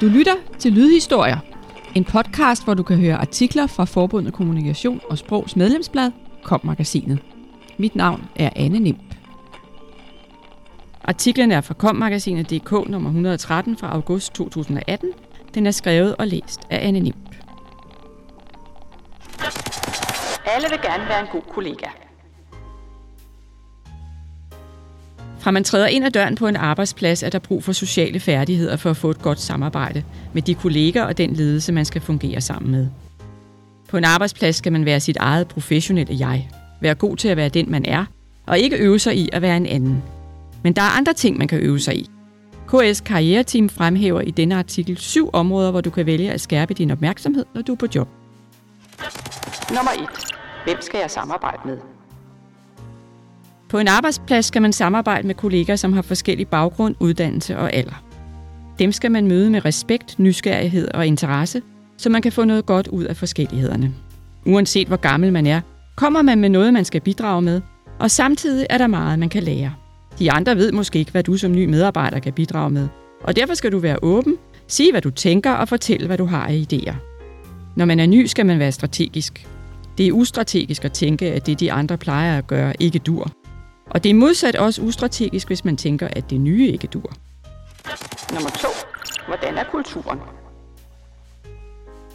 Du lytter til Lydhistorier, en podcast, hvor du kan høre artikler fra Forbundet Kommunikation og Sprogs medlemsblad, Kom-magasinet. Mit navn er Anne Nimp. Artiklen er fra kommagasinet.dk nummer 113 fra august 2018. Den er skrevet og læst af Anne Nimp. Alle vil gerne være en god kollega. Fra man træder ind ad døren på en arbejdsplads, er der brug for sociale færdigheder for at få et godt samarbejde med de kolleger og den ledelse, man skal fungere sammen med. På en arbejdsplads skal man være sit eget professionelle jeg. Være god til at være den, man er, og ikke øve sig i at være en anden. Men der er andre ting, man kan øve sig i. KS Karriereteam fremhæver i denne artikel syv områder, hvor du kan vælge at skærpe din opmærksomhed, når du er på job. Nummer 1. Hvem skal jeg samarbejde med? På en arbejdsplads skal man samarbejde med kolleger, som har forskellig baggrund, uddannelse og alder. Dem skal man møde med respekt, nysgerrighed og interesse, så man kan få noget godt ud af forskellighederne. Uanset hvor gammel man er, kommer man med noget, man skal bidrage med, og samtidig er der meget, man kan lære. De andre ved måske ikke, hvad du som ny medarbejder kan bidrage med, og derfor skal du være åben, sige hvad du tænker og fortælle, hvad du har af idéer. Når man er ny, skal man være strategisk. Det er ustrategisk at tænke, at det, de andre plejer at gøre, ikke dur. Og det er modsat også ustrategisk, hvis man tænker, at det nye ikke dur. Nummer 2. Hvordan er kulturen?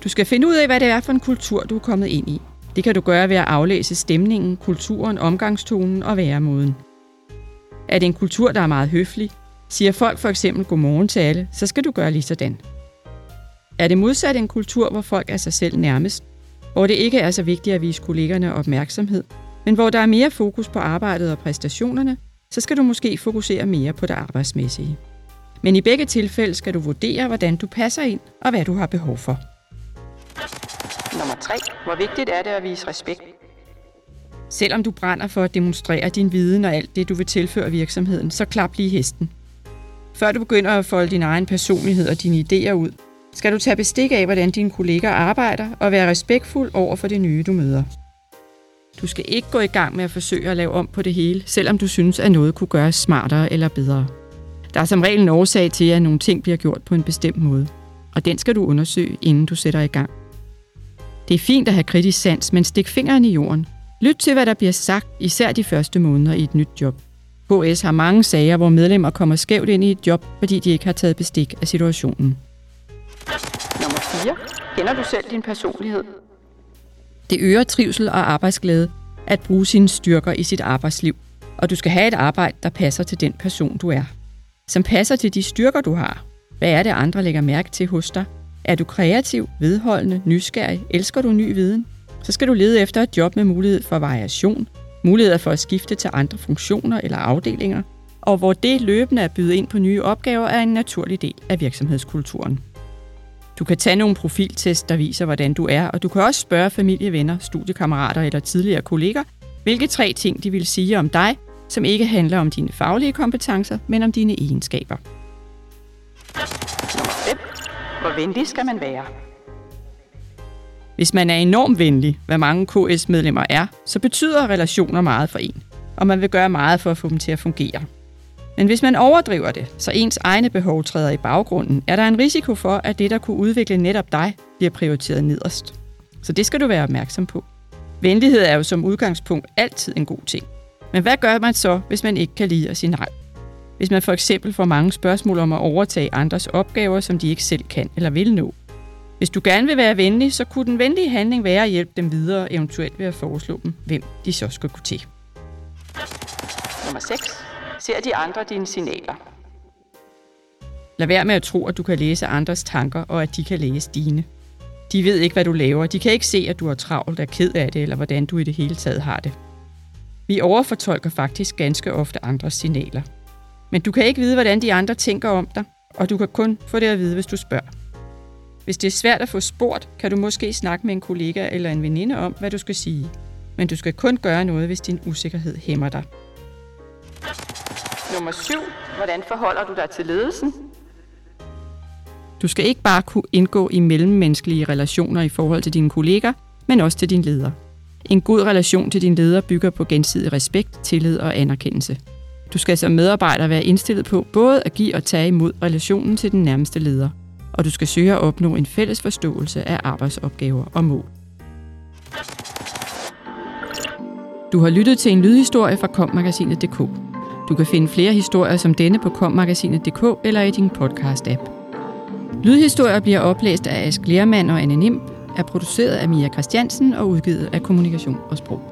Du skal finde ud af, hvad det er for en kultur, du er kommet ind i. Det kan du gøre ved at aflæse stemningen, kulturen, omgangstonen og væremåden. Er det en kultur, der er meget høflig? Siger folk for eksempel godmorgen til alle, så skal du gøre lige sådan. Er det modsat en kultur, hvor folk er sig selv nærmest? Hvor det ikke er så vigtigt at vise kollegerne opmærksomhed, men hvor der er mere fokus på arbejdet og præstationerne, så skal du måske fokusere mere på det arbejdsmæssige. Men i begge tilfælde skal du vurdere, hvordan du passer ind og hvad du har behov for. Nummer 3. Hvor vigtigt er det at vise respekt? Selvom du brænder for at demonstrere din viden og alt det, du vil tilføre virksomheden, så klap lige hesten. Før du begynder at folde din egen personlighed og dine idéer ud, skal du tage bestik af, hvordan dine kolleger arbejder og være respektfuld over for det nye, du møder. Du skal ikke gå i gang med at forsøge at lave om på det hele, selvom du synes, at noget kunne gøres smartere eller bedre. Der er som regel en årsag til, at nogle ting bliver gjort på en bestemt måde, og den skal du undersøge, inden du sætter i gang. Det er fint at have kritisk sans, men stik fingeren i jorden. Lyt til, hvad der bliver sagt, især de første måneder i et nyt job. HS har mange sager, hvor medlemmer kommer skævt ind i et job, fordi de ikke har taget bestik af situationen. Nummer 4. Kender du selv din personlighed? Det øger trivsel og arbejdsglæde at bruge sine styrker i sit arbejdsliv, og du skal have et arbejde, der passer til den person, du er. Som passer til de styrker, du har. Hvad er det, andre lægger mærke til hos dig? Er du kreativ, vedholdende, nysgerrig? Elsker du ny viden? Så skal du lede efter et job med mulighed for variation, muligheder for at skifte til andre funktioner eller afdelinger, og hvor det løbende at byde ind på nye opgaver er en naturlig del af virksomhedskulturen. Du kan tage nogle profiltest, der viser, hvordan du er, og du kan også spørge familie, venner, studiekammerater eller tidligere kolleger, hvilke tre ting de vil sige om dig, som ikke handler om dine faglige kompetencer, men om dine egenskaber. Nummer 5. Hvor venlig skal man være? Hvis man er enormt venlig, hvad mange KS-medlemmer er, så betyder relationer meget for en, og man vil gøre meget for at få dem til at fungere. Men hvis man overdriver det, så ens egne behov træder i baggrunden, er der en risiko for, at det, der kunne udvikle netop dig, bliver prioriteret nederst. Så det skal du være opmærksom på. Venlighed er jo som udgangspunkt altid en god ting. Men hvad gør man så, hvis man ikke kan lide at sige nej? Hvis man for eksempel får mange spørgsmål om at overtage andres opgaver, som de ikke selv kan eller vil nå. Hvis du gerne vil være venlig, så kunne den venlige handling være at hjælpe dem videre, eventuelt ved at foreslå dem, hvem de så skal gå til. Nummer 6. Ser de andre dine signaler? Lad være med at tro, at du kan læse andres tanker, og at de kan læse dine. De ved ikke, hvad du laver. De kan ikke se, at du er travlt, er ked af det, eller hvordan du i det hele taget har det. Vi overfortolker faktisk ganske ofte andres signaler. Men du kan ikke vide, hvordan de andre tænker om dig, og du kan kun få det at vide, hvis du spørger. Hvis det er svært at få spurgt, kan du måske snakke med en kollega eller en veninde om, hvad du skal sige. Men du skal kun gøre noget, hvis din usikkerhed hæmmer dig. Nummer 7. Hvordan forholder du dig til ledelsen? Du skal ikke bare kunne indgå i mellemmenneskelige relationer i forhold til dine kolleger, men også til din leder. En god relation til din leder bygger på gensidig respekt, tillid og anerkendelse. Du skal som medarbejder være indstillet på både at give og tage imod relationen til den nærmeste leder. og du skal søge at opnå en fælles forståelse af arbejdsopgaver og mål. Du har lyttet til en lydhistorie fra kommagasinet.dk. Du kan finde flere historier som denne på kommagasinet.dk eller i din podcast-app. Lydhistorier bliver oplæst af Ask Lermand og Anne Nim, er produceret af Mia Christiansen og udgivet af Kommunikation og Sprog.